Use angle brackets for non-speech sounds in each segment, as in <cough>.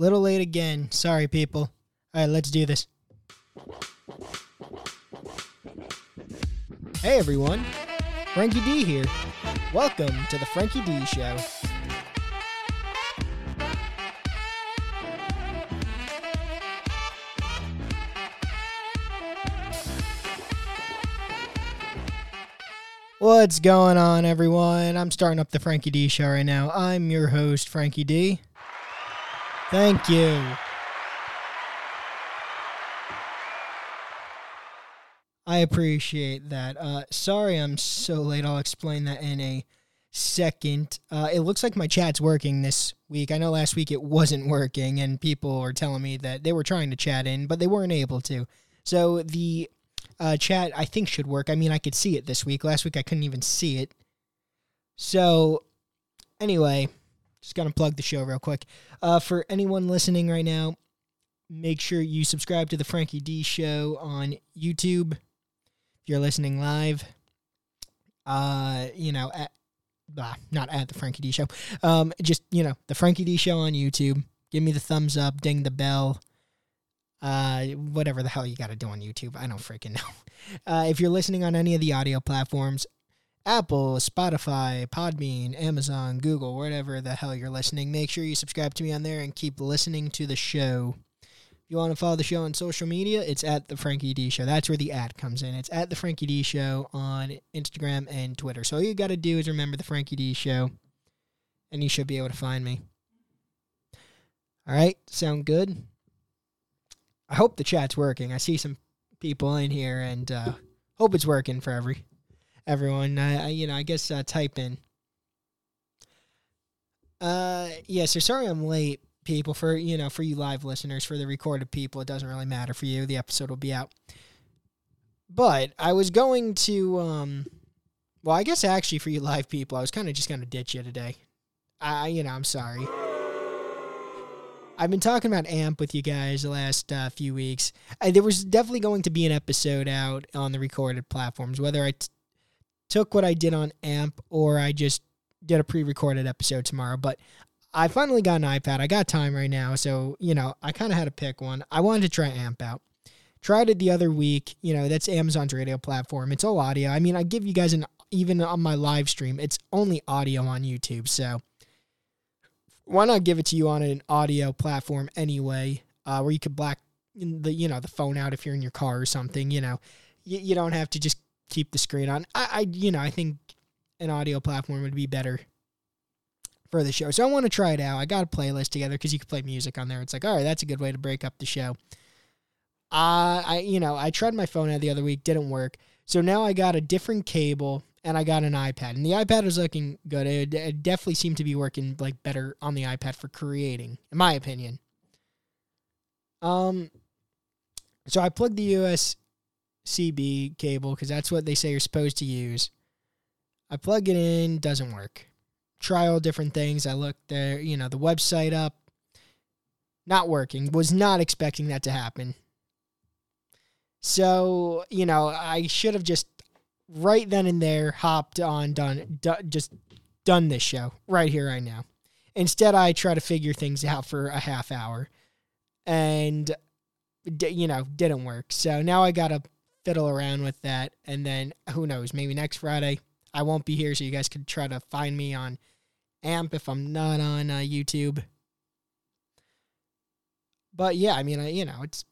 Little late again. Sorry, people. All right, let's do this. Hey, everyone. Frankie D here. Welcome to the Frankie D Show. What's going on, everyone? I'm starting up the Frankie D Show right now. I'm your host, Frankie D. Thank you. I appreciate that. Uh, sorry I'm so late. I'll explain that in a second. Uh, it looks like my chat's working this week. I know last week it wasn't working, and people were telling me that they were trying to chat in, but they weren't able to. So the uh, chat, I think, should work. I mean, I could see it this week. Last week, I couldn't even see it. So, anyway, just gonna plug the show real quick. Uh, for anyone listening right now, make sure you subscribe to the Frankie D Show on YouTube. If you're listening live, uh, you know, at, not at the Frankie D Show. Um, just you know, the Frankie D Show on YouTube. Give me the thumbs up, ding the bell uh, whatever the hell you got to do on YouTube. I don't freaking <laughs> know. Uh, if you're listening on any of the audio platforms, Apple, Spotify, Podbean, Amazon, Google, whatever the hell you're listening, make sure you subscribe to me on there and keep listening to the show. If you want to follow the show on social media, it's at the Frankie D Show. That's where the ad comes in. It's at the Frankie D Show on Instagram and Twitter. So all you got to do is remember the Frankie D Show, and you should be able to find me. All right, sound good? I hope the chat's working. I see some people in here, and uh, hope it's working for every everyone. I, you know, I guess uh, type in. Uh, yeah. So sorry I'm late, people. For you know, for you live listeners, for the recorded people, it doesn't really matter for you. The episode will be out. But I was going to, um, well, I guess actually for you live people, I was kind of just gonna ditch you today. I, you know, I'm sorry. I've been talking about AMP with you guys the last uh, few weeks. I, there was definitely going to be an episode out on the recorded platforms, whether I t- took what I did on AMP or I just did a pre-recorded episode tomorrow. But I finally got an iPad. I got time right now, so you know I kind of had to pick one. I wanted to try AMP out. Tried it the other week. You know that's Amazon's radio platform. It's all audio. I mean, I give you guys an even on my live stream. It's only audio on YouTube, so why not give it to you on an audio platform anyway, uh, where you could black the you know the phone out if you're in your car or something. You know, you, you don't have to just keep the screen on. I, I you know I think an audio platform would be better for the show. So I want to try it out. I got a playlist together because you can play music on there. It's like, all right, that's a good way to break up the show. Uh, I you know I tried my phone out the other week, didn't work. So now I got a different cable and I got an iPad. And the iPad is looking good. It, it, definitely seemed to be working like better on the iPad for creating, in my opinion. Um, so I plugged the USB cable because that's what they say you're supposed to use. I plug it in, doesn't work. Try all different things. I looked there, you know, the website up, not working. Was not expecting that to happen. So, you know, I should have just right then and there hopped on done, just done this show right here right now. Instead, I try to figure things out for a half hour, and you know didn't work. So now I gotta fiddle around with that, and then who knows? Maybe next Friday I won't be here, so you guys could try to find me on AMP if I'm not on uh, YouTube. But yeah, I mean, I, you know, it's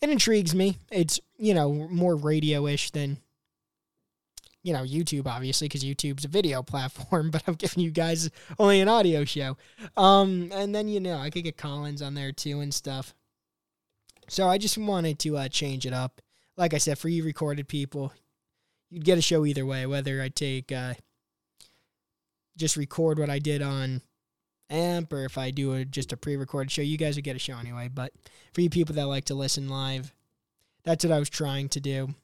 it intrigues me. It's you know more radio-ish than you know YouTube, obviously, because YouTube's a video <laughs> platform. But I'm giving you guys only an audio show. Um, and then you know I could get Collins on there too and stuff. So I just wanted to uh, change it up. Like I said, for you recorded people, you'd get a show either way. Whether I take uh, just record what I did on amp or if I do a, just a pre-recorded show, you guys would get a show anyway. But for you people that like to listen live, that's what I was trying to do.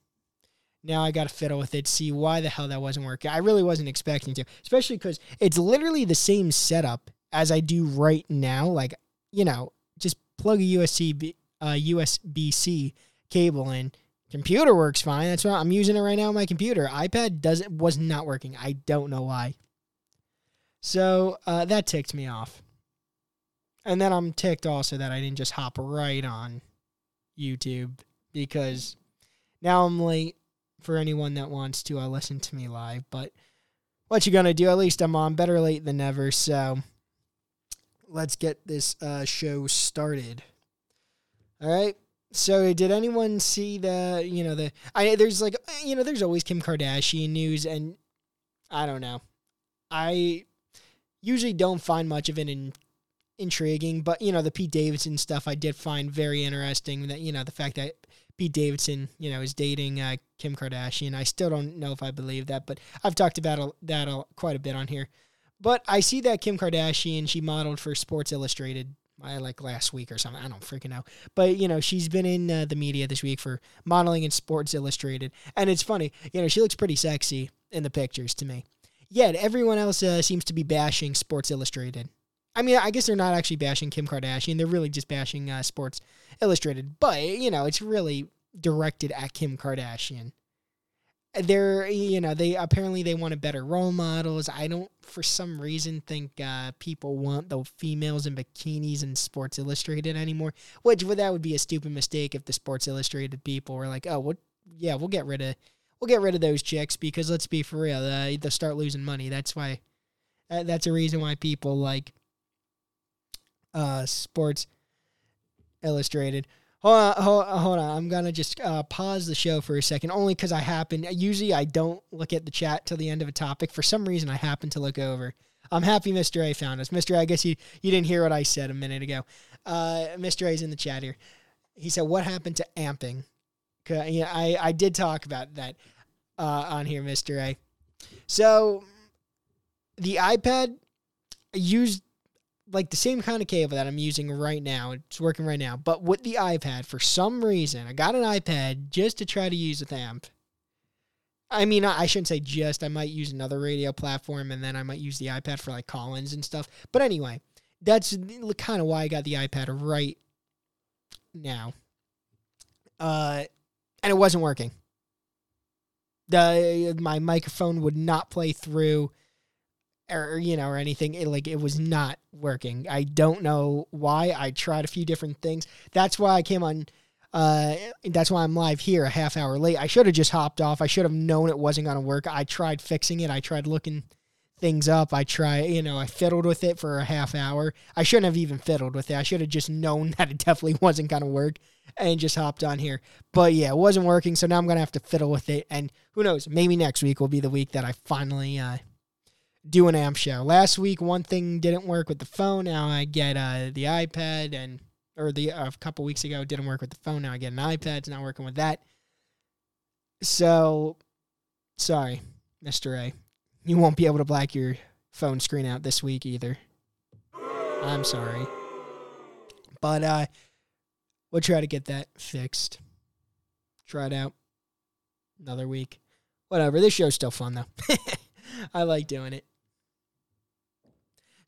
Now I got to fiddle with it, see why the hell that wasn't working. I really wasn't expecting to, especially because it's literally the same setup as I do right now. Like, you know, just plug a USB uh, USB C cable in. Computer works fine. That's why I'm using it right now on my computer. iPad doesn't was not working. I don't know why. So uh, that ticked me off. and then I'm ticked also that I didn't just hop right on YouTube because now I'm late for anyone that wants to uh, listen to me live. But what you gonna do? At least I'm on. Better late than never. So let's get this uh, show started. All right. So did anyone see the you know the I there's like you know there's always Kim Kardashian news and I don't know. I usually don't find much of it in intriguing, but you know the Pete Davidson stuff I did find very interesting. That you know the fact that Pete Davidson you know is dating uh, Kim Kardashian. I still don't know if I believe that, but I've talked about that quite a bit on here. But I see that Kim Kardashian she modeled for Sports Illustrated. I like last week or something. I don't freaking know. But, you know, she's been in uh, the media this week for modeling in Sports Illustrated. And it's funny, you know, she looks pretty sexy in the pictures to me. Yet everyone else uh, seems to be bashing Sports Illustrated. I mean, I guess they're not actually bashing Kim Kardashian. They're really just bashing uh, Sports Illustrated. But, you know, it's really directed at Kim Kardashian. They're, you know, they apparently they wanted better role models. I don't, for some reason, think uh, people want the females in bikinis in Sports Illustrated anymore. Which, well, that would be a stupid mistake if the Sports Illustrated people were like, oh, what? Yeah, we'll get rid of, we'll get rid of those chicks because let's be for real, uh, they'll start losing money. That's why, uh, that's a reason why people like uh, Sports Illustrated. Hold on, hold, hold on. I'm gonna just uh, pause the show for a second, only because I happen. Usually, I don't look at the chat till the end of a topic. For some reason, I happen to look over. I'm happy Mr. A found us. Mr. A, I guess you you didn't hear what I said a minute ago. Uh, Mr. A is in the chat here. He said, "What happened to amping?" Yeah, I I did talk about that uh, on here, Mr. A. So the iPad used like the same kind of cable that I'm using right now. It's working right now, but with the iPad, for some reason, I got an iPad just to try to use with AMP. I mean, I shouldn't say just. I might use another radio platform, and then I might use the iPad for like call-ins and stuff. But anyway, that's kind of why I got the iPad right now. Uh, and it wasn't working. The my microphone would not play through or you know or anything it, like it was not working. I don't know why. I tried a few different things. That's why i came on uh that's why i'm live here a half hour late. I should have just hopped off. I should have known it wasn't going to work. I tried fixing it. I tried looking things up. I try you know i fiddled with it for a half hour. I shouldn't have even fiddled with it. I should have just known <laughs> that it definitely wasn't going to work and just hopped on here. But yeah it wasn't working so now i'm going to have to fiddle with it. And who knows? Maybe next week will be the week that i finally uh do an amp show. Last week, one thing didn't work with the phone. Now I get uh, the iPad, and or the uh, a couple weeks ago didn't work with the phone. Now I get an iPad. It's not working with that. So, sorry, Mister A, you won't be able to black your phone screen out this week either. I'm sorry, but uh, we'll try to get that fixed. Try it out another week. Whatever. This show's still fun though. <laughs> I like doing it.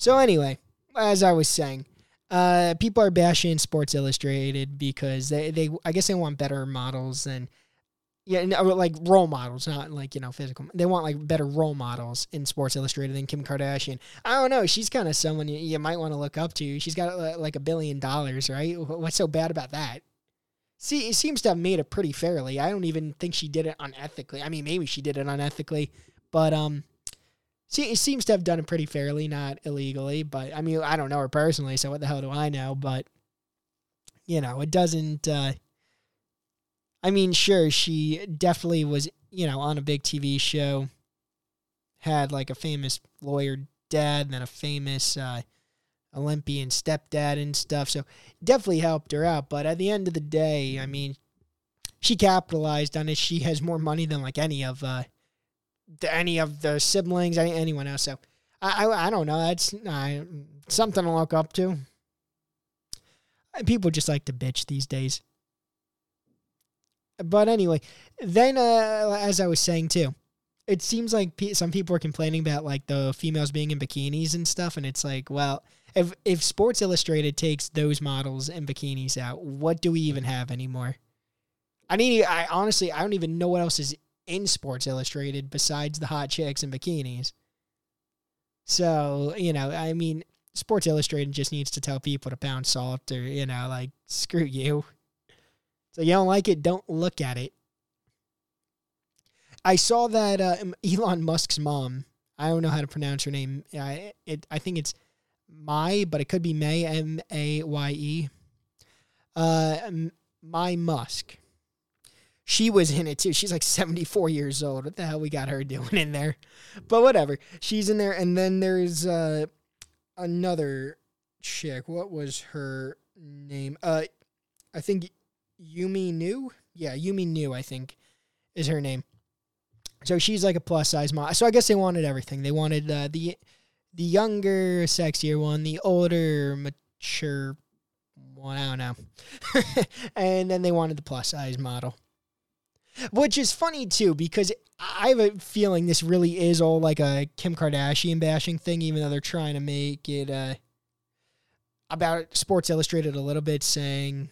So anyway, as I was saying, uh, people are bashing Sports Illustrated because they, they I guess they want better models and yeah, like role models, not like you know physical. They want like better role models in Sports Illustrated than Kim Kardashian. I don't know. She's kind of someone you, you might want to look up to. She's got uh, like a billion dollars, right? What's so bad about that? See, it seems to have made it pretty fairly. I don't even think she did it unethically. I mean, maybe she did it unethically, but um, It seems to have done it pretty fairly, not illegally. But I mean, I don't know her personally, so what the hell do I know? But you know, it doesn't. Uh, I mean, sure, she definitely was, you know, on a big TV show. Had like a famous lawyer dad, and then a famous uh, Olympian stepdad and stuff. So definitely helped her out. But at the end of the day, I mean, she capitalized on it. She has more money than like any of uh, any of the siblings, any, anyone else. So I, I, I don't know. That's uh, something to look up to. People just like to bitch these days. But anyway, then uh, as I was saying too, it seems like some people are complaining about like the females being in bikinis and stuff, and it's like, well, if if Sports Illustrated takes those models and bikinis out, what do we even have anymore? I need. I honestly, I don't even know what else is in Sports Illustrated besides the hot chicks and bikinis. So, you know, I mean, Sports Illustrated just needs to tell people to pound salt or, you know, like, screw you. So you don't like it, don't look at it. I saw that uh, Elon Musk's mom, I don't know how to pronounce her name. I, it, I think it's Mai, but it could be May, M A Y E. Uh, Mai Musk. She was in it too. She's like 74 years old. What the hell we got her doing in there? But whatever. She's in there. And then there's uh, another chick. What was her name? Uh, I think Yumi Nu. Yeah, Yumi Nu, I think, is her name. So she's like a plus size model. So I guess they wanted everything. They wanted uh, the the younger, sexier one, the older, mature one. I don't know. <laughs> and then they wanted the plus size model. Which is funny too, because I have a feeling this really is all like a Kim Kardashian bashing thing, even though they're trying to make it uh, about Sports Illustrated a little bit, saying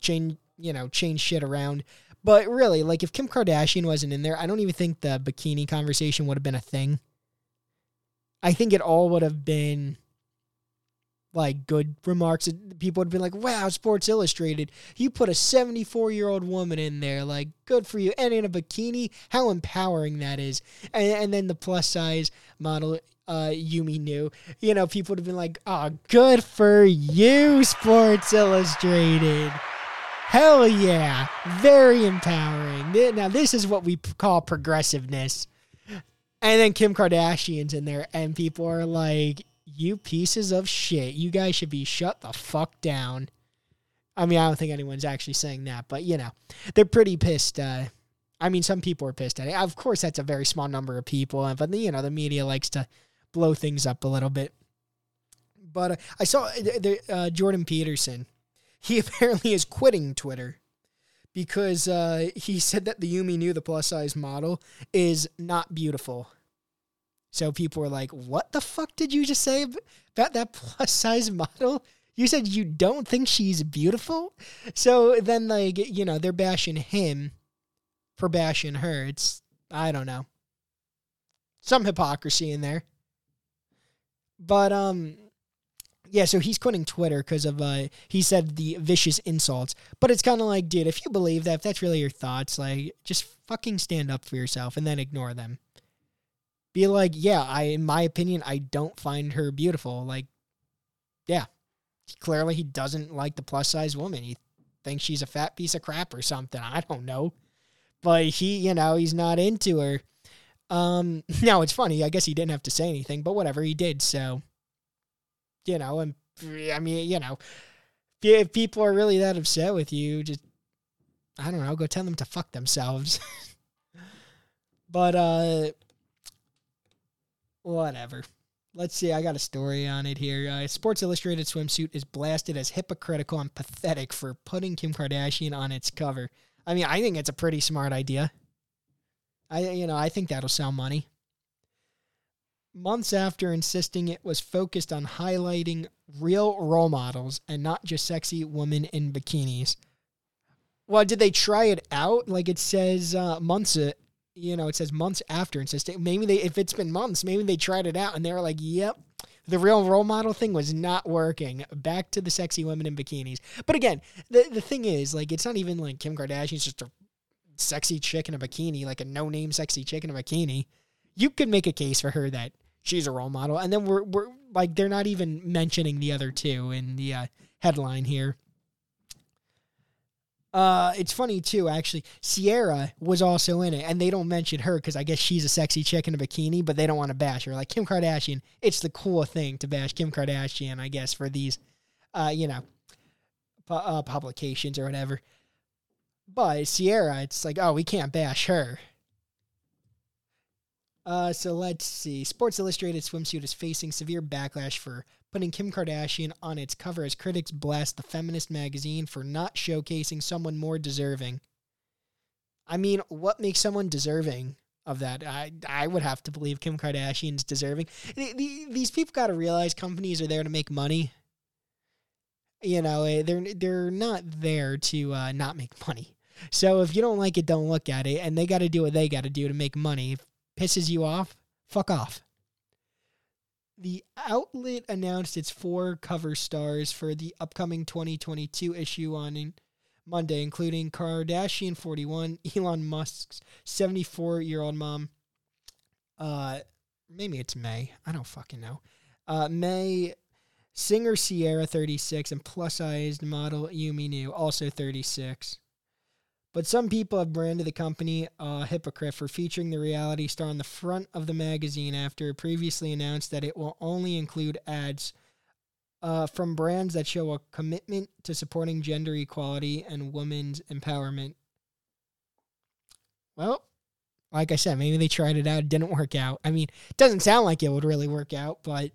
change, you know, change shit around. But really, like if Kim Kardashian wasn't in there, I don't even think the bikini conversation would have been a thing. I think it all would have been like good remarks. People would be like, wow, Sports Illustrated, you put a 74 year old woman in there. Like, good for you. And in a bikini, how empowering that is. And, and then the plus size model, uh, Yumi Nu, you know, people would have been like, oh, good for you, Sports Illustrated. Hell yeah. Very empowering. Now, this is what we call progressiveness. And then Kim Kardashian's in there, and people are like, you pieces of shit. You guys should be shut the fuck down. I mean, I don't think anyone's actually saying that, but you know, they're pretty pissed. Uh, I mean, some people are pissed at it. Of course, that's a very small number of people, but you know, the media likes to blow things up a little bit. But uh, I saw uh, uh Jordan Peterson. He <laughs> apparently is quitting Twitter because uh, he said that the Yumi Nu, the plus size model, is not beautiful. So people were like, "What the fuck did you just say about that plus size model? You said you don't think she's beautiful." So then, like, you know, they're bashing him for bashing her. It's I don't know, some hypocrisy in there. But um, yeah, so he's quitting Twitter because of uh he said the vicious insults. But it's kind of like, dude, if you believe that, if that's really your thoughts, like just fucking stand up for yourself and then ignore them be like, yeah, I in my opinion, I don't find her beautiful. Like, yeah, clearly he doesn't like the plus size woman. He thinks she's a fat piece of crap or something. I don't know, but he, you know, he's not into her. Um, <laughs> now it's funny. I guess he didn't have to say anything, but whatever he did. So, you know, and I mean, you know, if people are really that upset with you, just I don't know, go tell them to fuck themselves. <laughs> but uh whatever. Let's see. I got a story on it here. Uh, Sports Illustrated swimsuit is blasted as hypocritical and pathetic for putting Kim Kardashian on its cover. I mean, I think it's a pretty smart idea. I, you know, I think that'll sell money. Months after insisting it was focused on highlighting real role models and not just sexy women in bikinis. Well, did they try it out? Like it says uh, months you know, it says months after and says maybe they if it's been months, maybe they tried it out and they were like, "Yep, the real role model thing was not working. Back to the sexy women in bikinis." But again, the the thing is, like, it's not even like Kim Kardashian's just a sexy chick in a bikini, like a no name sexy chick in a bikini. You could make a case for her that she's a role model, and then we're we're like they're not even mentioning the other two in the uh, headline here. Uh, it's funny too, actually. Ciara was also in it, and they don't mention her because I guess she's a sexy chick in a bikini, but they don't want to bash her. Like Kim Kardashian, it's the cool thing to bash Kim Kardashian, I guess, for these, uh, you know, pu- uh, publications or whatever. But Ciara, it's like, oh, we can't bash her. Uh, so let's see. Sports Illustrated swimsuit is facing severe backlash for putting Kim Kardashian on its cover as critics blast the feminist magazine for not showcasing someone more deserving. I mean, what makes someone deserving of that? I I would have to believe Kim Kardashian's deserving. The, the, these people got to realize companies are there to make money. You know, eh, they're they're not there to uh, not make money. So if you don't like it, don't look at it, and they got to do what they got to do to make money. If pisses you off, fuck off. The outlet announced its four cover stars for the upcoming 2022 issue on Monday, including Kardashian 41, Elon Musk's 74 year old mom. Uh, maybe it's May. I don't fucking know. Uh, May singer Ciara 36 and plus sized model Yumi Nu also 36. But some people have branded the company a hypocrite for featuring the reality star on the front of the magazine after it previously announced that it will only include ads uh, from brands that show a commitment to supporting gender equality and women's empowerment. Well, like I said, maybe they tried it out, it didn't work out. I mean, it doesn't sound like it would really work out, but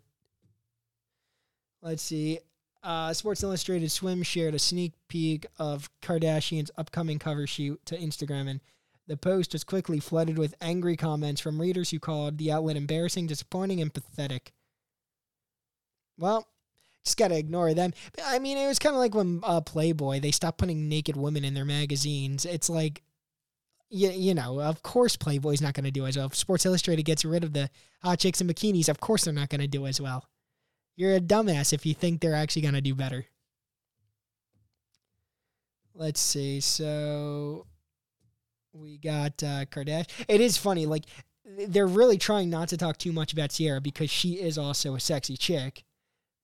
let's see. Uh, Sports Illustrated Swim shared a sneak peek of Kardashian's upcoming cover shoot to Instagram, and the post was quickly flooded with angry comments from readers who called the outlet embarrassing, disappointing, and pathetic. Well, just gotta ignore them. I mean, it was kind of like when uh, Playboy they stopped putting naked women in their magazines. It's like, you, you know, of course Playboy's not gonna do as well. If Sports Illustrated gets rid of the hot chicks and bikinis, of course they're not gonna do as well. You're a dumbass if you think they're actually going to do better. Let's see. So we got uh, Kardashian. It is funny. Like, they're really trying not to talk too much about Ciara because she is also a sexy chick,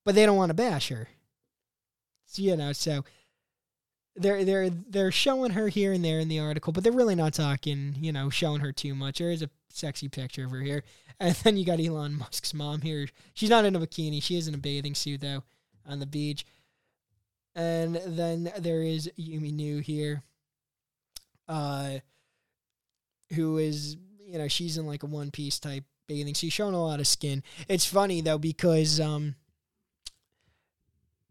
but they don't want to bash her. So, you know, so they're they're they're showing her here and there in the article, but they're really not talking, you know, showing her too much. There is a sexy picture of her here. <laughs> And then you got Elon Musk's mom here. She's not in a bikini. She is in a bathing suit though on the beach. And then there is Yumi Nu here. Uh who is you know, she's in like a one piece type bathing. She's showing a lot of skin. It's funny though because um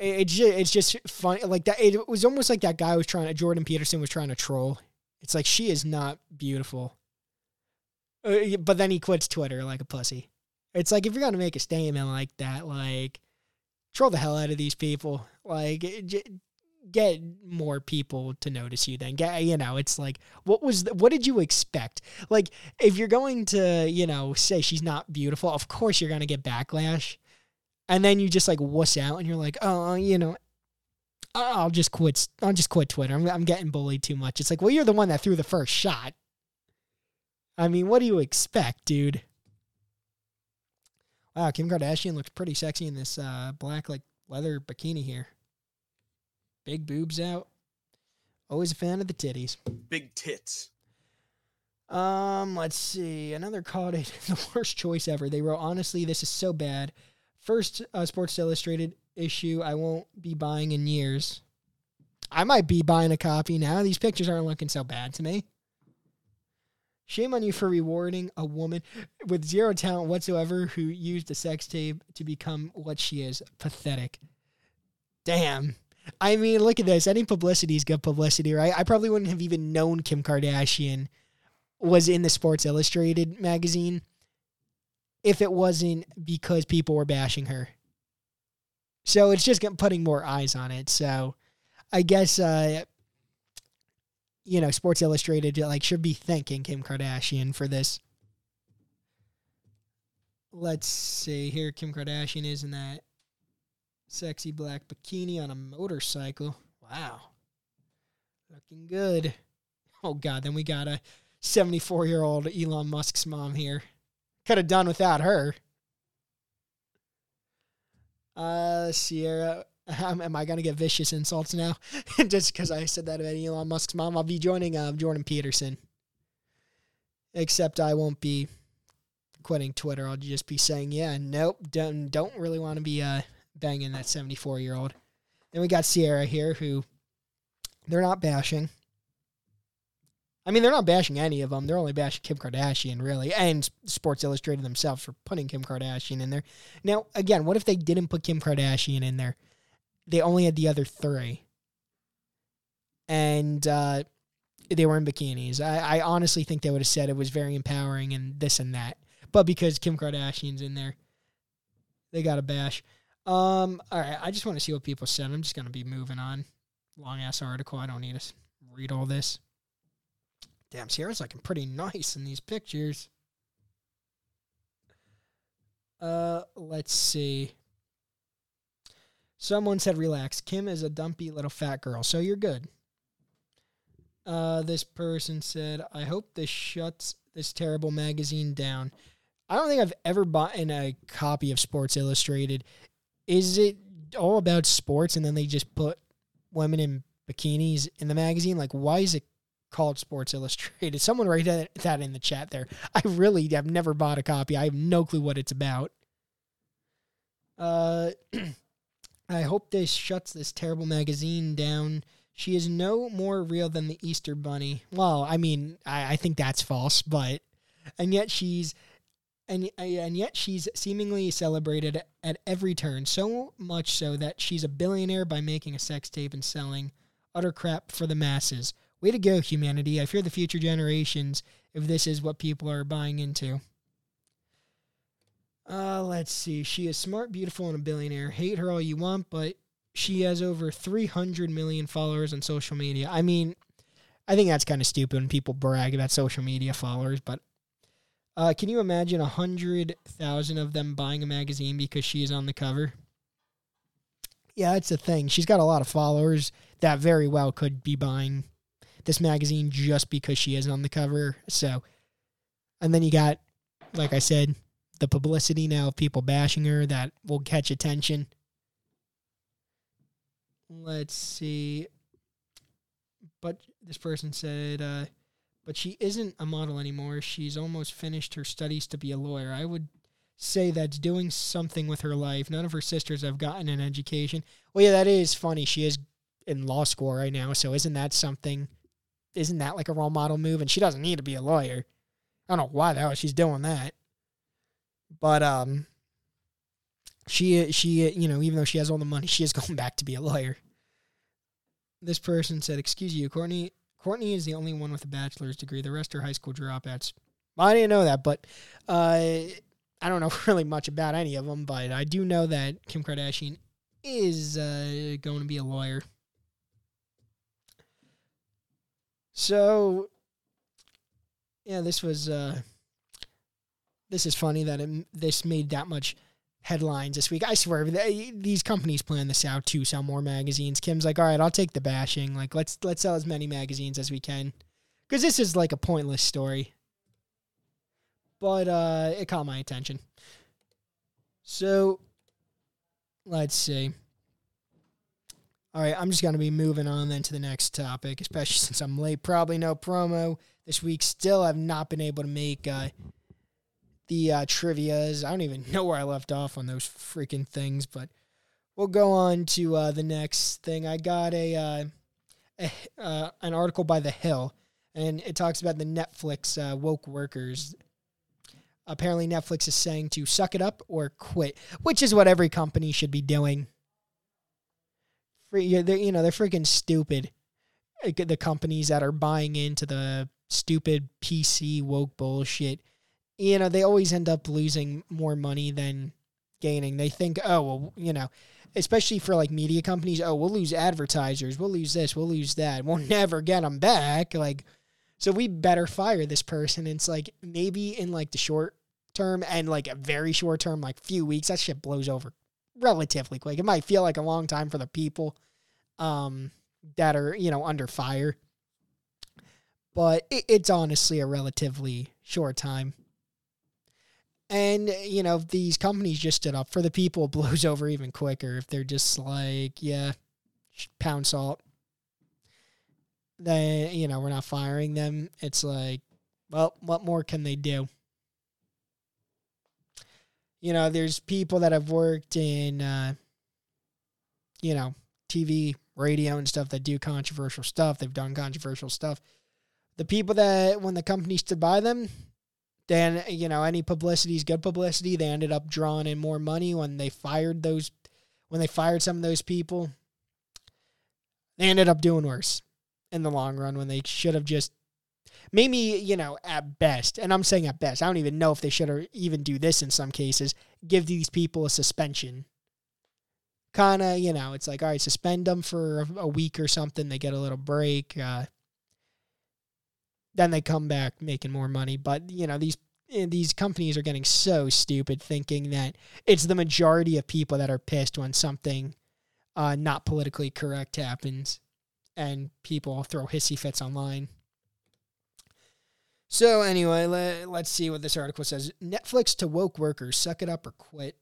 it's just, it's just funny like that it was almost like that guy was trying to Jordan Peterson was trying to troll. It's like she is not beautiful. Uh, but then he quits Twitter like a pussy. It's like if you're gonna make a statement like that, like troll the hell out of these people. Like get more people to notice you. Then get you know, it's like what was the, what did you expect? Like if you're going to you know say she's not beautiful, of course you're gonna get backlash. And then you just like wuss out, and you're like, oh, you know, I'll just quit. I'll just quit Twitter. I'm, I'm getting bullied too much. It's like, well, you're the one that threw the first shot. I mean, what do you expect, dude? Wow, Kim Kardashian looks pretty sexy in this uh, black like leather bikini here. Big boobs out. Always a fan of the titties. Big tits. Um, let's see. Another called it <laughs> the worst choice ever. They wrote, honestly, this is so bad. First uh, Sports Illustrated issue I won't be buying in years. I might be buying a copy now. These pictures aren't looking so bad to me. Shame on you for rewarding a woman with zero talent whatsoever who used a sex tape to become what she is. Pathetic. Damn. I mean, look at this. Any publicity is good publicity, right? I probably wouldn't have even known Kim Kardashian was in the Sports Illustrated magazine if it wasn't because people were bashing her. So it's just putting more eyes on it. So I guess uh, you know, Sports Illustrated like should be thanking Kim Kardashian for this. Let's see here. Kim Kardashian is in that sexy black bikini on a motorcycle. Wow. Looking good. Oh god, then we got a 74 year old Elon Musk's mom here. Could have done without her. Uh Ciara <laughs> um, am I going to get vicious insults now? <laughs> Just because I said that about Elon Musk's mom. I'll be joining uh, Jordan Peterson. Except I won't be quitting Twitter. I'll just be saying, yeah, nope, don't, don't really want to be uh, banging that 74 year old. Then we got Ciara here, who they're not bashing. I mean, they're not bashing any of them. They're only bashing Kim Kardashian, really, and Sports Illustrated themselves for putting Kim Kardashian in there. Now, again, what if they didn't put Kim Kardashian in there? They only had the other three. And uh, they were in bikinis. I, I honestly think they would have said it was very empowering and this and that. But because Kim Kardashian's in there, they got a bash. Um, all right, I just want to see what people said. I'm just to be moving on. Long ass article. I don't need to read all this. Damn, Ciara's looking pretty nice in these pictures. Uh, let's see. Someone said, "Relax." Kim is a dumpy little fat girl, so you're good. Uh, this person said, "I hope this shuts this terrible magazine down." I don't think I've ever bought in a copy of Sports Illustrated. Is it all about sports, and then they just put women in bikinis in the magazine? Like, why is it called Sports Illustrated? <laughs> Someone write that, in the chat there. I really have never bought a copy. I have no clue what it's about. Uh. <clears throat> I hope this shuts this terrible magazine down. She is no more real than the Easter Bunny. Well, I mean, I, I think that's false, but and yet she's and and yet she's seemingly celebrated at every turn, so much so that she's a billionaire by making a sex tape and selling utter crap for the masses. Way to go, humanity! I fear the future generations if this is what people are buying into. Uh, let's see. She is smart, beautiful, and a billionaire. Hate her all you want, but she has over 300 million followers on social media. I mean, I think that's kind of stupid when people brag about social media followers, but uh, can you imagine a hundred thousand of them buying a magazine because she is on the cover? Yeah, that's the thing. She's got a lot of followers that very well could be buying this magazine just because she is on the cover. So, and then you got, like I said, the publicity now of people bashing her that will catch attention. Let's see. But this person said, uh, but she isn't a model anymore. She's almost finished her studies to be a lawyer. I would say that's doing something with her life. None of her sisters have gotten an education. Well, yeah, that is funny. She is in law school right now, so isn't that something? Isn't that like a role model move? And she doesn't need to be a lawyer. I don't know why the hell she's doing that. But um, she she you know even though she has all the money, she is <laughs> going back to be a lawyer. This person said, "Excuse you, Kourtney. Kourtney is the only one with a bachelor's degree. The rest are high school dropouts." I didn't know that, but uh, I don't know <laughs> really much about any of them. But I do know that Kim Kardashian is uh, going to be a lawyer. So, yeah, this was. Uh, this is funny that it, this made that much headlines this week. I swear, they, these companies plan this out to sell more magazines. Kim's like, all right, I'll take the bashing. Like, let's let's sell as many magazines as we can, because this is like a pointless story. But uh, it caught my attention. So, let's see. All right, I'm just going to be moving on then to the next topic, especially since I'm late. Probably no promo this week. Still I've not been able to make uh, the uh, trivia's. I don't even <laughs> know where I left off on those freaking things, but we'll go on to uh, the next thing. I got a, uh, a uh, an article by The Hill, and it talks about the Netflix uh, woke workers. Apparently, Netflix is saying to suck it up or quit, which is what every company should be doing. Free, you know, they're freaking stupid. The companies that are buying into the stupid PC woke bullshit you know, they always end up losing more money than gaining. They think, oh, well, you know, especially for like media companies, oh, we'll lose advertisers, we'll lose this, we'll lose that, we'll <laughs> never get them back. Like, so we better fire this person. it's like maybe in like the short term and like a very short term, like few weeks, that shit blows over relatively quick. It might feel like a long time for the people um, that are, you know, under fire. But it, it's honestly a relatively short time and, you know, these companies just stood up for the people, it blows <laughs> over even quicker if they're just like, yeah, pound salt. Then, you know, we're not firing them. It's like, well, what more can they do? You know, there's people that have worked in, uh, you know, TV, radio, and stuff that do controversial stuff. They've done controversial stuff. The people that, when the company stood by them, then you know any publicity is good publicity. They ended up drawing in more money when they fired those when they fired some of those people. They ended up doing worse in the long run when they should have just maybe you know at best and i'm saying at best i don't even know if they should even do this in some cases give these people a suspension kind of you know it's like all right suspend them for a week or something they get a little break uh, then they come back making more money. But you know these these companies are getting so stupid thinking that it's the majority of people that are pissed when something uh, not politically correct happens and people throw hissy fits online. So, anyway, let, let's see what this article says. Netflix to woke workers suck it up or quit.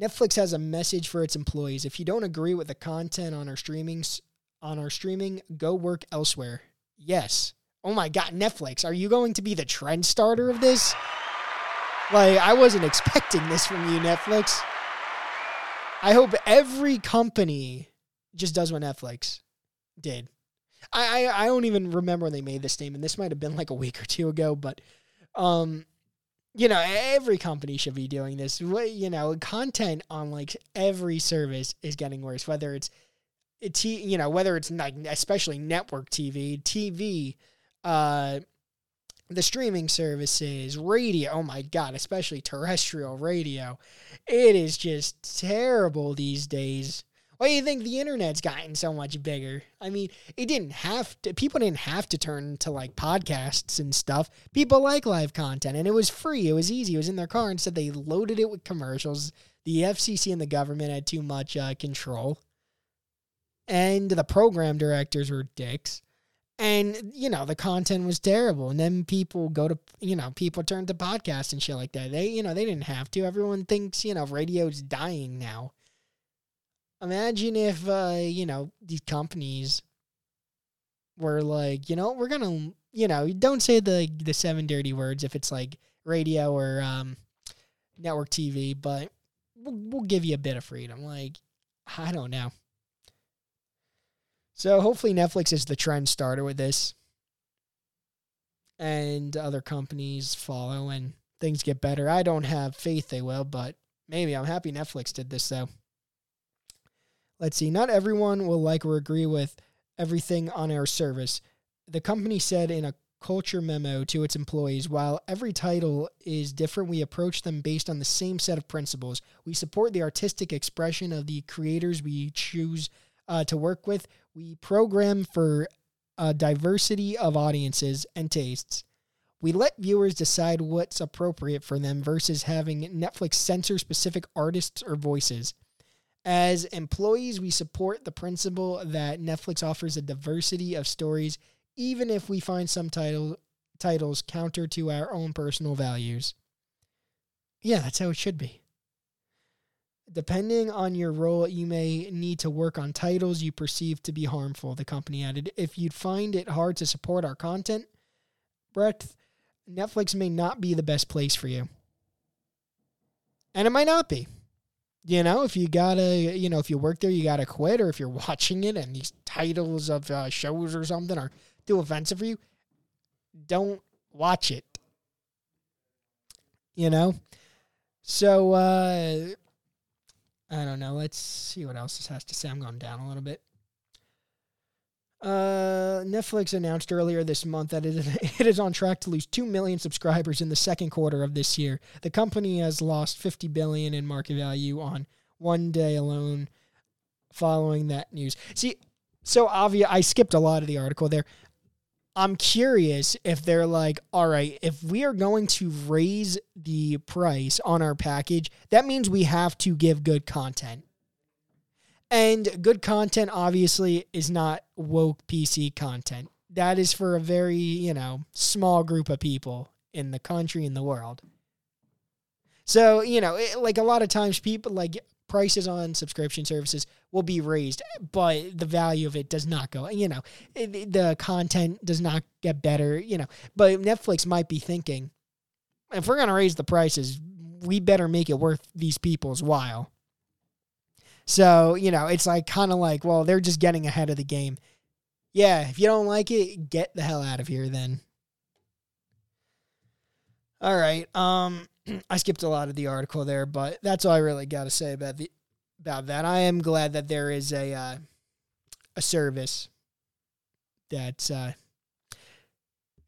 Netflix has a message for its employees. If you don't agree with the content on our streamings on our streaming, go work elsewhere. Yes. Oh my god, Netflix, are you going to be the trend starter of this? Like I wasn't expecting this from you, Netflix. I hope every company just does what Netflix did. I, I, I don't even remember when they made this statement. This might have been like a week or two ago, but um you know, every company should be doing this. You know, content on like every service is getting worse, whether it's T, you know, whether it's like especially network TV, TV, uh, the streaming services, radio. Oh my god, especially terrestrial radio. It is just terrible these days. Why do you think the internet's gotten so much bigger? I mean, it didn't have to, people didn't have to turn to like podcasts and stuff. People like live content and it was free. It was easy. It was in their car. Instead, they loaded it with commercials. The FCC and the government had too much uh, control. And the program directors were dicks. And, you know, the content was terrible. And then people go to, you know, people turn to podcasts and shit like that. They, you know, they didn't have to. Everyone thinks, you know, radio's dying now imagine if uh, you know these companies were like, you know, we're gonna, you know, don't say the the seven dirty words if it's like radio or um, network TV, but we'll, we'll give you a bit of freedom. Like, I don't know. So hopefully Netflix is the trend starter with this, and other companies follow and things get better. I don't have faith they will, but maybe I'm happy Netflix did this though. Let's see. Not everyone will like or agree with everything on our service. The company said in a culture memo to its employees while every title is different, we approach them based on the same set of principles. We support the artistic expression of the creators we choose uh, to work with. We program for a diversity of audiences and tastes. We let viewers decide what's appropriate for them versus having Netflix censor specific artists or voices. As employees, we support the principle that Netflix offers a diversity of stories, even if we find some title, titles counter to our own personal values. Yeah, that's how it should be. Depending on your role, you may need to work on titles you perceive to be harmful, the company added. If you'd find it hard to support our content breadth, Netflix may not be the best place for you. And it might not be. You know, if you gotta, you know, if you work there, you gotta quit, or if you're <laughs> watching it and these titles of uh, shows or something are too offensive for you, don't watch it. You know? So, uh, I don't know. Let's see what else this has to say. I'm going down a little bit. Uh, Netflix announced earlier this month that it is, <laughs> it is on track to lose 2 million subscribers in the second quarter of this year. The company has lost 50 billion in market value on one day alone following that news. See, so obvious I skipped a lot of the article there. I'm curious if they're like, all right, if we are going to raise the price on our package, that means we have to give good content. And good content obviously is not woke PC content. That is for a very, you know, small group of people in the country in the world. So, you know, it, like a lot of times people like prices on subscription services will be raised, but the value of it does not go, you know, it, the content does not get better, you know. But Netflix might be thinking, if we're to raise the prices, we better make it worth these people's while. So, you know, it's like kind of like, well, they're just getting ahead of the game. Yeah, if you don't like it, get the hell out of here then. All right. Um <clears throat> I skipped a lot of the article there, but that's all I really got to say about the about that. I am glad that there is a uh, a service that uh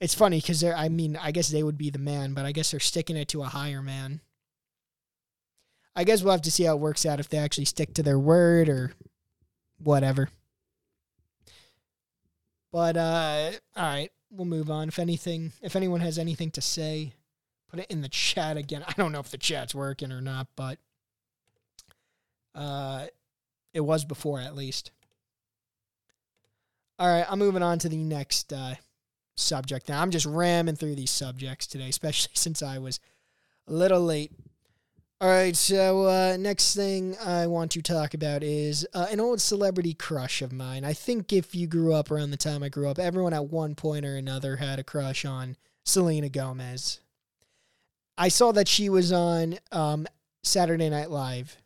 it's funny cuz they're I mean, I guess they would be the man, but I guess they're sticking it to a higher man. I guess we'll have to see how it works out if they actually stick to their word or whatever. But uh all right, we'll move on. If anything, if anyone has anything to say, put it in the chat again. I don't know if the chat's working or not, but uh, it was before at least. All right, I'm moving on to the next uh, subject now. I'm just ramming through these subjects today, <laughs> especially since I was a little late. All right, so uh, next thing I want to talk about is uh, an old celebrity crush of mine. I think if you grew up around the time I grew up, everyone at one point or another had a crush on Selena Gomez. I saw that she was on um, Saturday Night Live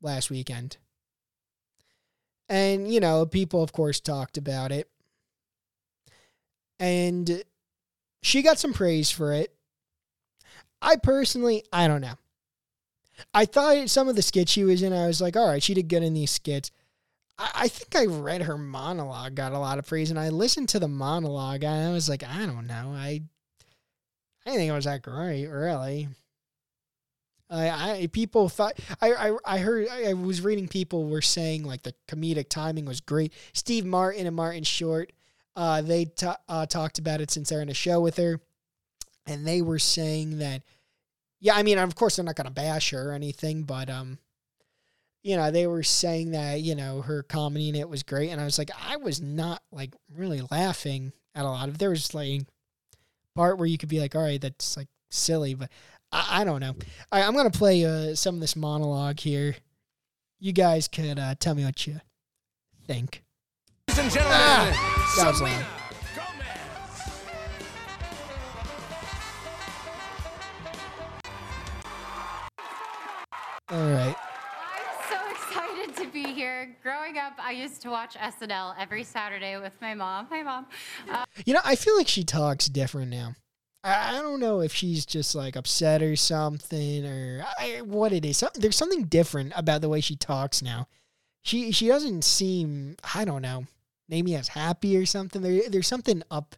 last weekend. And, you know, people, of course, talked about it. And she got some praise for it. I personally, I don't know. I thought some of the skits she was in, I was like, all right, she did good in these skits. I, I think I read her monologue got a lot of praise, and I listened to the monologue, and I was like, I don't know. I, I didn't think it was that great, really. I, I people thought I, I I heard I was reading people were saying like the comedic timing was great. Steve Martin and Martin Short, uh, they t- uh, talked about it since they're in a show with her, and they were saying that yeah, I mean, of course, they're not to bash her or anything, but um, you know, they were saying that you know her comedy in it was great, and I was like, I was not like really laughing at a lot of. There was like part where you could be like, all right, that's like silly, but I, I don't know. I, I'm gonna play uh, some of this monologue here. You guys could uh, tell me what you think. Ladies and gentlemen, Ah, that was loud. All right. I'm so excited to be here. Growing up, I used to watch SNL every Saturday with my mom. Hi, mom. Uh, You know, I feel like she talks different now. I, I don't know if she's just like upset or something or I, what it is. Some, there's something different about the way she talks now. She she doesn't seem I don't know maybe as happy or something. There, there's something up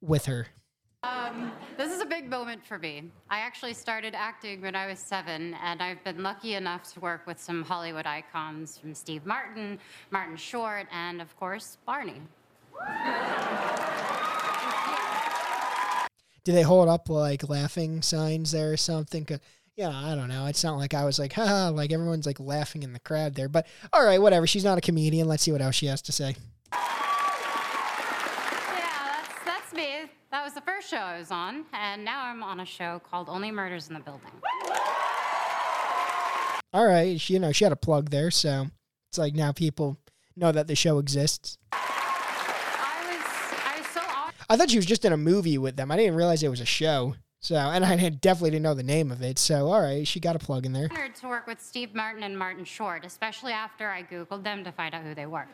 with her. um, this is a big moment for me. I actually started acting when I was seven, and I've been lucky enough to work with some Hollywood icons from Steve Martin, Martin Short, and of course, Barney. Do they hold up like laughing signs there or something? yeah, I don't know. It's not like I was like, ha, like everyone's like laughing in the crowd there. But all right, whatever. She's not a comedian. Let's see what else she has to say. Yeah, that's, that's me. That was the first show I was on, and now I'm on a show called Only Murders in the Building. All right, she, you know, she had a plug there, so it's like now people know that the show exists. I was, I was so honored. I thought she was just in a movie with them. I didn't realize it was a show. So, and I definitely didn't know the name of it. So, all right, she got a plug in there. honored to work with Steve Martin and Martin Short, especially after I Googled them to find out who they were.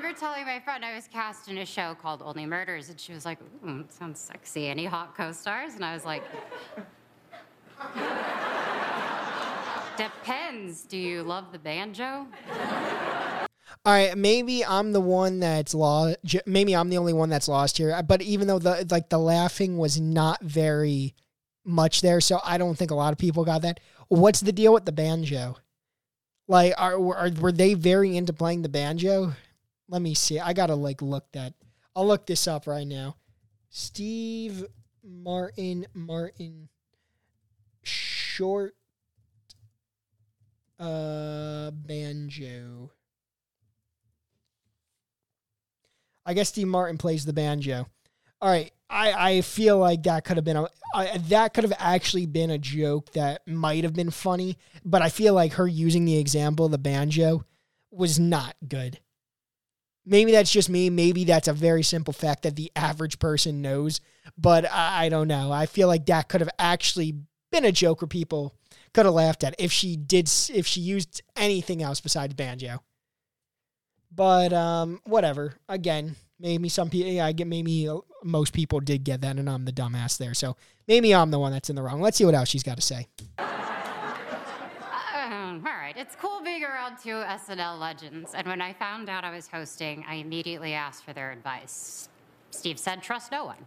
I remember telling my friend I was cast in a show called Only Murders, and she was like, hmm, Ooh, sounds sexy. Any hot co stars? And I was like, Depends. Do you love the banjo? All right, maybe I'm the one that's lost. Maybe I'm the only one that's lost here. But even though the like the laughing was not very much there, so I don't think a lot of people got that. What's the deal with the banjo? Like, are, are were they very into playing the banjo? Let me see. I gotta like look that. I'll look this up right now. Steve Martin Martin short uh banjo. I guess Steve Martin plays the banjo. All right, I, I feel like that could have been a I, that could have actually been a joke that might have been funny, but I feel like her using the example of the banjo was not good. Maybe that's just me. Maybe that's a very simple fact that the average person knows, but I, I don't know. I feel like that could have actually been a joke where people could have laughed at if she did if she used anything else besides banjo. But um, whatever. Again, maybe some people. Yeah, I get maybe uh, most people did get that, and I'm the dumbass there. So maybe I'm the one that's in the wrong. Let's see what else she's got to say. Right, it's cool being around two SNL legends. And when I found out I was hosting, I immediately asked for their advice. Steve said, trust no one.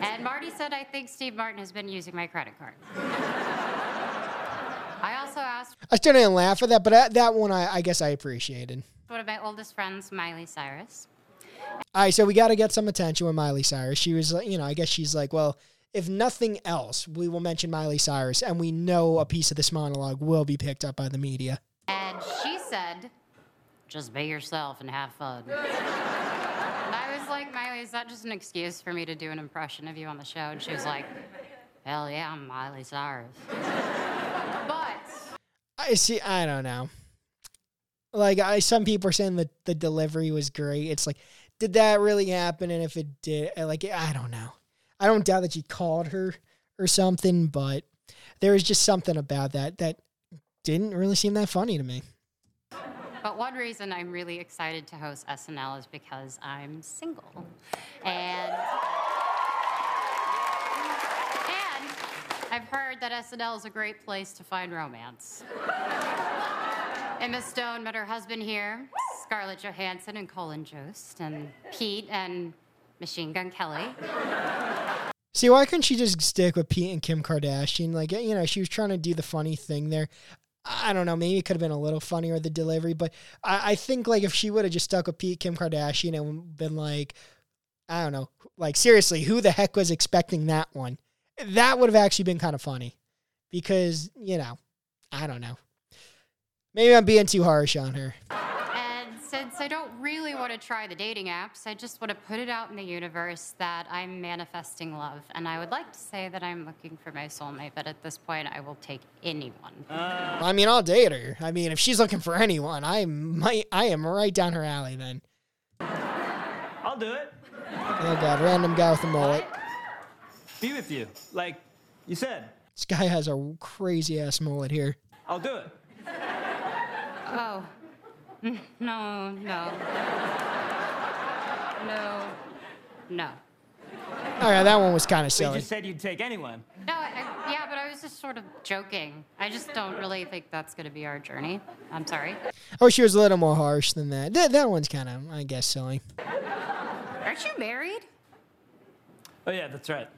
And Marty said, I think Steve Martin has been using my credit card. I also asked I still didn't laugh at that, but that, that one I, I guess I appreciated. one of my oldest friends, Miley Cyrus. All right, so we got to get some attention with Miley Cyrus. She was, you know, I guess she's like, well, if nothing else, we will mention Miley Cyrus, and we know a piece of this monologue will be picked up by the media. And she said, just be yourself and have fun. I was like, Miley, is that just an excuse for me to do an impression of you on the show? And she was like, hell yeah, I'm Miley Cyrus. but I see. I don't know. Like, I some people are saying that the delivery was great. It's like, did that really happen? And if it did, like, I don't know. I don't doubt that you called her or something, but there was just something about that that didn't really seem that funny to me. But one reason I'm really excited to host SNL is because I'm single. And and I've heard that SNL is a great place to find romance. Emma Stone met her husband here, Scarlett Johansson and Colin Jost, and Pete and Machine Gun Kelly. See, why couldn't she just stick with Pete and Kim Kardashian? Like, eh, you know, she was trying to do the funny thing there. I don't know. Maybe it could have been a little funnier the delivery, but I, I think like if she would have just stuck with Pete, Kim Kardashian, and been like, I don't know, like seriously, who the heck was expecting that one? That would have actually been kind of funny, because you know, I don't know. Maybe I'm being too harsh on her. And since I don't really want to try the dating apps, I just want to put it out in the universe that I'm manifesting love. And I would like to say that I'm looking for my soulmate, but at this point, I will take anyone. Ah. I mean, I'll date her. I mean, if she's looking for anyone, I might, I am right down her alley. Then. I'll do it. Oh God, random guy with a mullet. Be with you, like you said. This guy has a crazy ass mullet here. I'll do it. Oh. Mm, <laughs> No, no. No. No. All right, that one was kind of So you just said you'd take anyone. No, I, yeah, but I was just sort of joking. I just don't really think that's going to be our journey. I'm sorry. Oh, she was a little more harsh than that. That, that one's kind of, I guess, silly. Aren't you married? Oh yeah, that's right.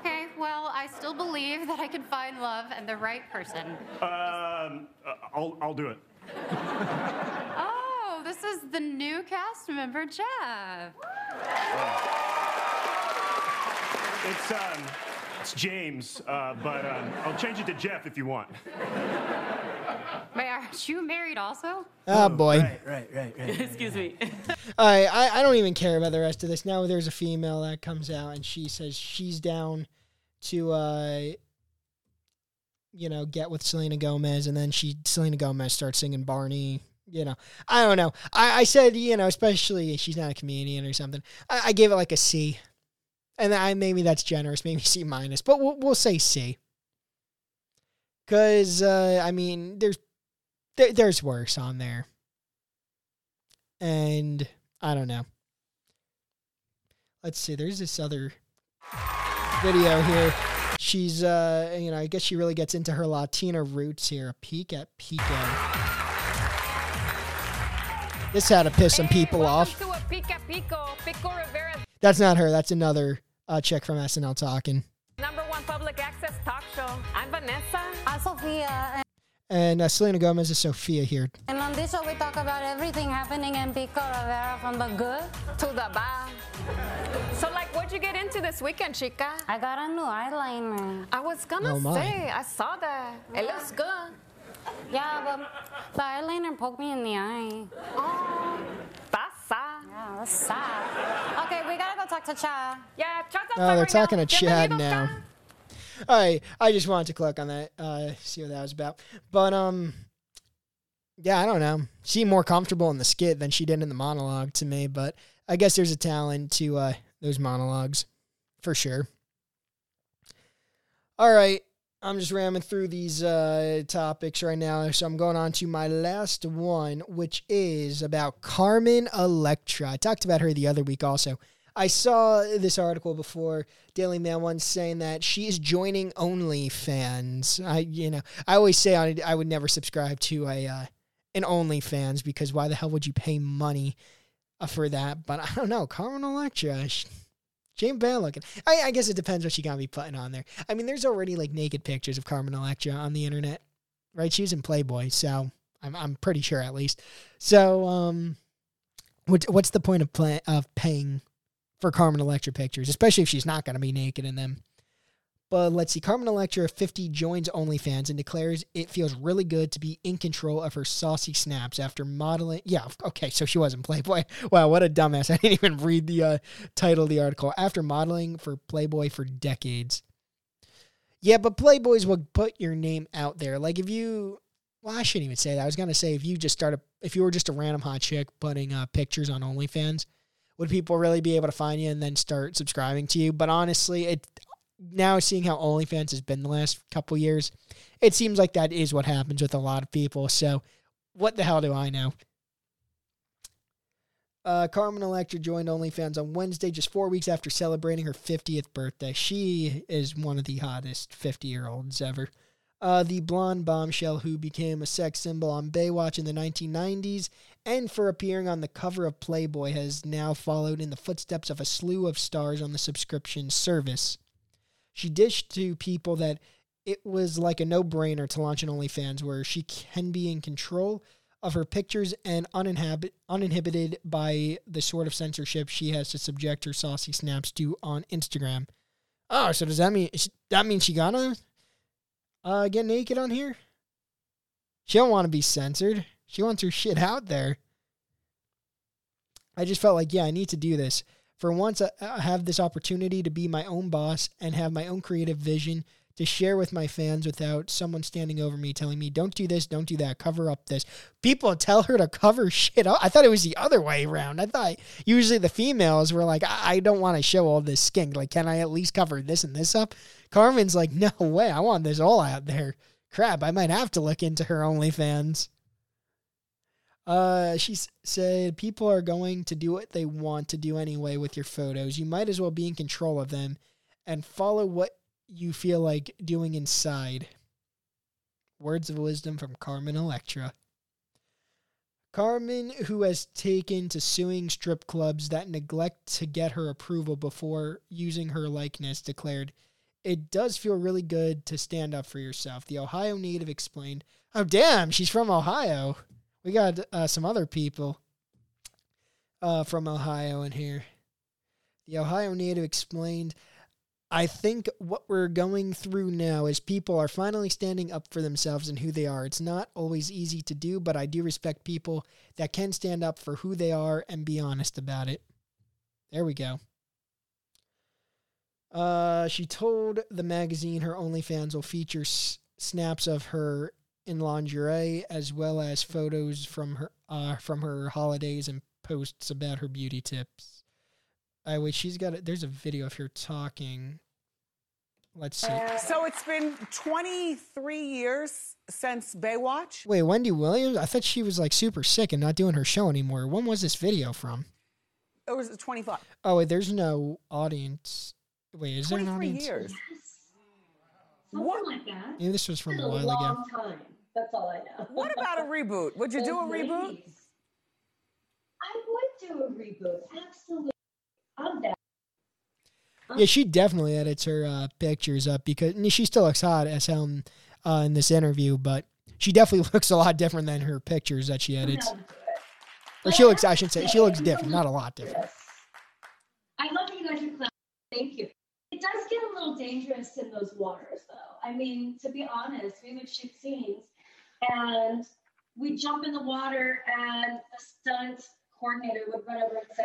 Okay, well, I still believe that I can find love and the right person. Um, uh, I'll, I'll do it. Oh, this is the new cast member, Jeff. It's um, it's James, uh, but um, I'll change it to Jeff if you want. Wait, aren't you married also? Oh, boy. Right, right, right, right. Excuse me. <laughs> All right, I, I don't even care about the rest of this. Now there's a female that comes out and she says she's down to, uh, you know, get with Selena Gomez, and then she Selena Gomez starts singing Barney. You know, I don't know. I, I said, you know, especially she's not a comedian or something. I, I gave it like a C, and I maybe that's generous, maybe C minus, but we'll we'll say C. Cause uh, I mean, there's there, there's worse on there, and I don't know. Let's see. There's this other video here. She's, uh, you know, I guess she really gets into her Latina roots here. A peek at Pico. This had to piss some people off. To a Pica Pico, Pico Rivera's That's not her. That's another uh, chick from SNL talking. number one public access talk show. I'm Vanessa. I'm Sophia, And uh, Selena Gomez is Sophia here. and on this show we talk about everything happening in Pico Rivera from the good. To the bad. So, like, what'd you get into this weekend, chica? I got a new eyeliner. I was gonna Oh, my. say, I saw that. It looks good. Yeah, but the eyeliner poked me in the eye. Oh, that's sad. Yeah, that's sad. Okay, we gotta go talk to Cha. Yeah, chat's Oh, they're right talking now. to Chad Bienvenido, now. Cha. All right, I just wanted to click on that, uh, see what that was about. But um, yeah, I don't know. She seemed more comfortable in the skit than she did in the monologue to me. But I guess there's a talent to uh, those monologues, for sure. All right, I'm just ramming through these uh, topics right now, so I'm going on to my last one, which is about Carmen Electra. I talked about her the other week also. I saw this article before Daily Mail once saying that she is joining OnlyFans. I, you know, I always say I, I would never subscribe to a uh, an OnlyFans because why the hell would you pay money for that? But I don't know, Carmen Electra, she, she ain't looking. I, I guess it depends what she gonna be putting on there. I mean, there's already like naked pictures of Carmen Electra on the internet, right? She's in Playboy, so I'm I'm pretty sure at least. So, um, what what's the point of play, of paying? for Carmen Electra pictures, especially if she's not going to be naked in them. But let's see, Carmen Electra 50 joins OnlyFans and declares it feels really good to be in control of her saucy snaps after modeling. Yeah, okay, so she wasn't Playboy. <laughs> Wow, what a dumbass. <laughs> I didn't even read the uh, title of the article. After modeling for Playboy for decades. Yeah, but Playboys will put your name out there. Like if you, well, I shouldn't even say that. I was gonna say if you just start a, if you were just a random hot chick putting uh, pictures on OnlyFans, would people really be able to find you and then start subscribing to you? But honestly, it now seeing how OnlyFans has been the last couple years, it seems like that is what happens with a lot of people. So, what the hell do I know? Uh, Carmen Electra joined OnlyFans on Wednesday, just four weeks after celebrating her 50th birthday. She is one of the hottest 50 year olds ever. Uh, the blonde bombshell who became a sex symbol on Baywatch in the 1990s and for appearing on the cover of Playboy has now followed in the footsteps of a slew of stars on the subscription service. She dished to people that it was like a no brainer to launch an OnlyFans where she can be in control of her pictures and uninhabit, uninhibited by the sort of censorship she has to subject her saucy snaps to on Instagram. Oh, so does that mean that means she gonna uh, get naked on here? She don't want to be censored. She wants her shit out there. I just felt like, yeah, I need to do this. For once, I have this opportunity to be my own boss and have my own creative vision to share with my fans without someone standing over me telling me, don't do this, don't do that, cover up this. People tell her to cover <laughs> shit up. I thought it was the other way around. I thought usually the females were like, I, don't want to show all this skin. Like, can I at least cover this and this up? Carmen's like, no way. I want this all out there. Crap, I might have to look into her OnlyFans. Uh, she said people are going to do what they want to do anyway with your photos. You might as well be in control of them and follow what you feel like doing inside. Words of wisdom from Carmen Electra. Carmen, who has taken to suing strip clubs that neglect to get her approval before using her likeness, declared, It does feel really good to stand up for yourself. The Ohio native explained, Oh, damn, she's from Ohio. We got uh, some other people uh, from Ohio in here. The Ohio native explained, I think what we're going through now is people are finally standing up for themselves and who they are. It's not always easy to do, but I do respect people that can stand up for who they are and be honest about it. There we go. Uh, she told the magazine her OnlyFans will feature s- snaps of her in lingerie as well as photos from her uh, from her holidays and posts about her beauty tips. I wait, she's got it. There's a video of her talking. Let's see. So it's been 23 years since Baywatch. Wait, Wendy Williams? I thought she was like super sick and not doing her show anymore. When was this video from? It was 25. Oh wait, there's no audience. Wait, is there an 23 audience? years. Something What? like that. Maybe this was from It's a been while long ago. time. That's all I know. What about a reboot? Would you do a reboot? ladies. I would do a reboot. Absolutely. I'm down. Yeah, she definitely edits her uh, pictures up because and she still looks hot as hell in, uh, in this interview, but she definitely <laughs> looks a lot different than her pictures that she edits. down to do it. Or she looks, I should say, she looks different, not a lot different. I love that you guys are clowns. Thank you. It does get a little dangerous in those waters, though. I mean, to be honest, we would shoot scenes and we jump in the water, and the stunt coordinator would run over and say,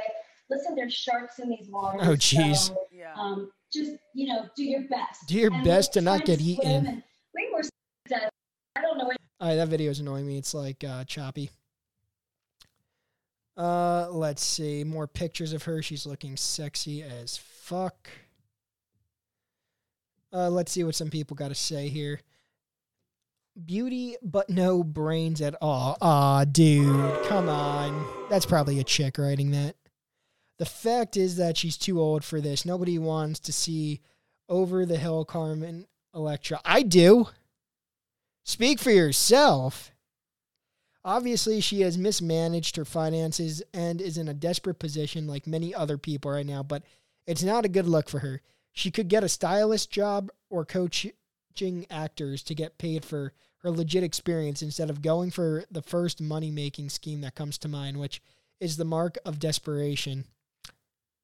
"Listen, there's sharks in these waters. Oh, jeez. so, Yeah. um, just you know, do your best. Do your And best to not get eaten. We were dead. I don't know. All right, that video is annoying me. It's like uh, choppy. Uh, let's see more pictures of her. She's looking sexy as fuck. Uh, let's see what some people got to say here. Beauty, but no brains at all. Aw, dude, come on. That's probably a chick writing that. The fact is that she's too old for this. Nobody wants to see over the hill Carmen Electra. I do. Speak for yourself. Obviously, she has mismanaged her finances and is in a desperate position like many other people right now, but it's not a good look for her. She could get a stylist job or actors to get paid for her legit experience instead of going for the first money making scheme that comes to mind, which is the mark of desperation.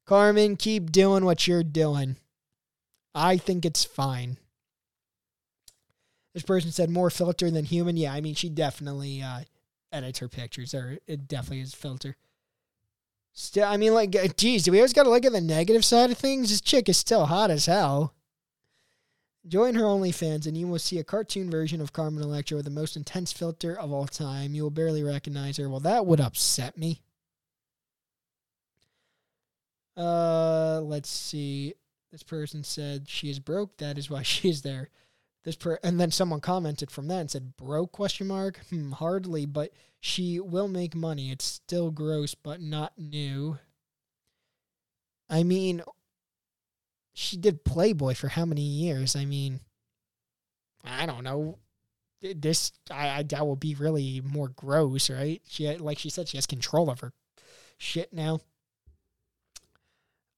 Carmen, keep doing what you're doing. I think it's fine. This person said more filter than human. Yeah, I mean, she definitely uh, edits her pictures, or it definitely is filter. Still, I mean, like, geez, do we always got to look at the negative side of things? This chick is still hot as hell. Join her OnlyFans, and you will see a cartoon version of Carmen Electra with the most intense filter of all time. You will barely recognize her. Well, that would upset me. Uh, let's see. This person said she is broke. That is why <laughs> she is there. This per and then someone commented from that and said broke question mark. Hmm, hardly, but she will make money. It's still gross, but not new. I mean, she did Playboy for how many years? I mean, I don't know. This I, I that will be really more gross, right? She like she said, she has control of her shit now.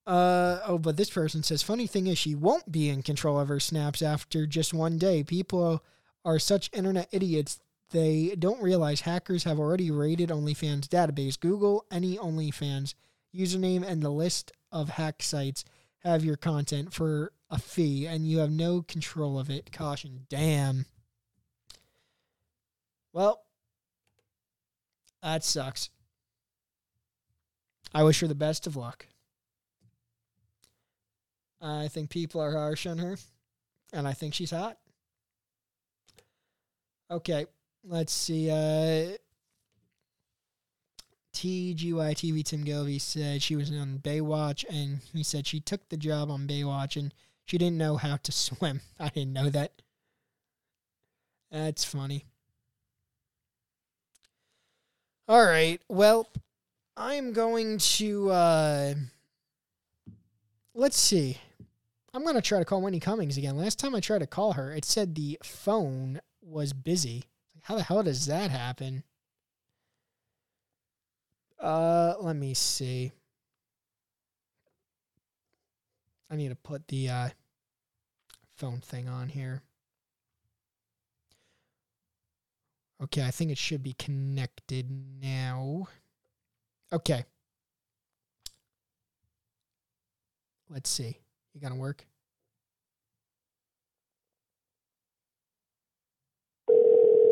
Uh oh, but this person says funny thing is she won't be in control of her snaps after just one day. People are such internet idiots. They don't realize hackers have already raided OnlyFans database. Google any OnlyFans username and the list of hack sites have your content for a fee and you have no control of it. Caution. Damn. Well, that sucks. I wish her the best of luck. I think people are harsh on her, and I think she's hot. Okay, let's see. Uh, TGY TV Tim Govey said she was on Baywatch, and he said she took the job on Baywatch and she didn't know how to <laughs> swim. I didn't know that. That's funny. All right. Well, I'm going to. Uh, let's see. I'm going to try to call Whitney Cummings again. Last time I tried to call her, it said the phone was busy. How the hell does that happen? Uh, let me see. I need to put the uh, phone thing on here. Okay, I think it should be connected now. Okay. Let's see. You gonna work?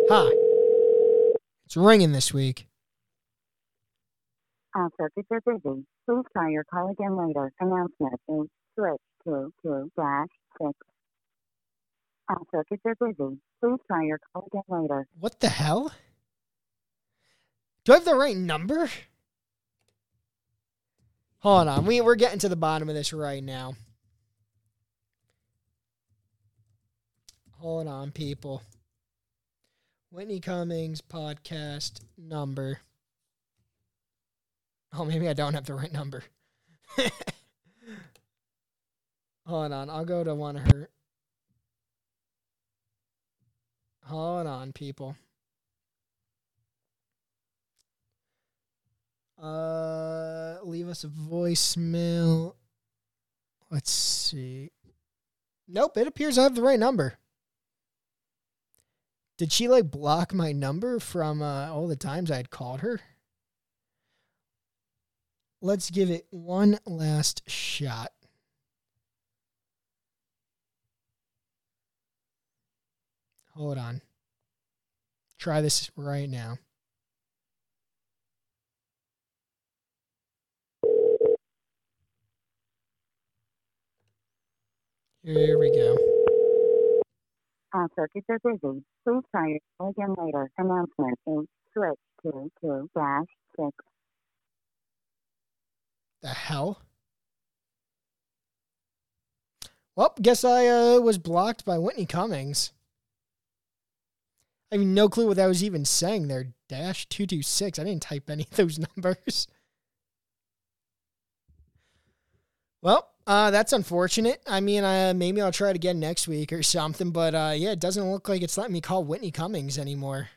Hi. It's ringing this week. All circuits are busy. Please try your call again later. Announcement is switch to two dash six. All circuits are busy. Please try your call again later. What the hell? Do I have the right number? Hold on. We, we're getting to the bottom of this right now. Hold on, people. Whitney Cummings podcast number. <laughs> Oh, maybe I don't have the right number. <laughs> Hold on. I'll go to one of her. Hold on, people. Uh, leave us a voicemail. Let's see. Nope, it appears I have the right number. Did she like block my number from uh, all the times I had called her? Let's give it one last shot. Hold on. Try this right now. Here we go. All circuits are busy. Please try again later. Announcement 8222 6 the hell? Well, guess I uh, was blocked by Whitney Cummings. I have no clue what that was even saying there. Dash 226. I didn't type any of those <laughs> numbers. Well, uh, that's unfortunate. I mean, uh, maybe I'll try it again next week or something. But uh, yeah, it doesn't look like it's letting me call Whitney Cummings anymore.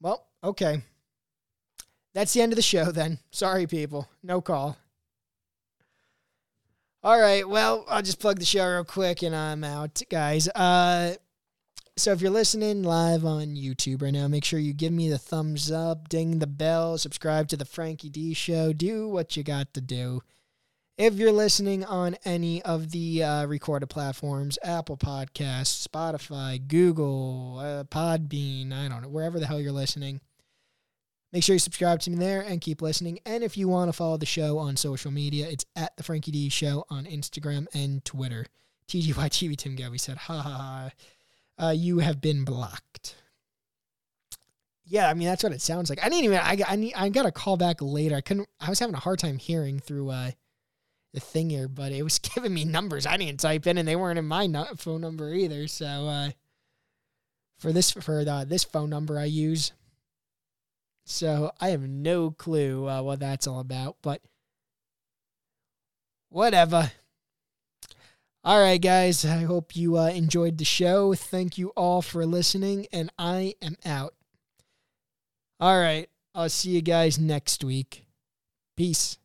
Well, okay. That's the end of the show then. Sorry, people. No call. All right. Well, I'll just plug the show real quick and I'm out, guys. Uh, So if you're listening live on YouTube right now, make sure you give me the thumbs up, ding the bell, subscribe to the Frankie D Show, do what you got to do. If you're listening on any of the uh, recorded platforms, Apple Podcasts, Spotify, Google, uh, Podbean, I don't know, wherever the hell you're listening, make sure you subscribe to me there and keep listening. And if you want to follow the show on social media, it's at the Frankie D Show on Instagram and Twitter. TGY TV Tim Govey said, ha ha ha uh, you have been blocked. Yeah, I mean that's what it sounds like. I didn't even. I I need. I got a call back later. I couldn't. I was having a hard time hearing through uh, the thing here, but it was <laughs> giving me numbers I didn't type in, and they weren't in my phone number either. So uh, for this for the, this phone number I use, so I have no clue uh, what that's all about. But whatever. All right, guys. I hope you uh, enjoyed the show. Thank you all for listening, and I am out. All right. I'll see you guys next week. Peace.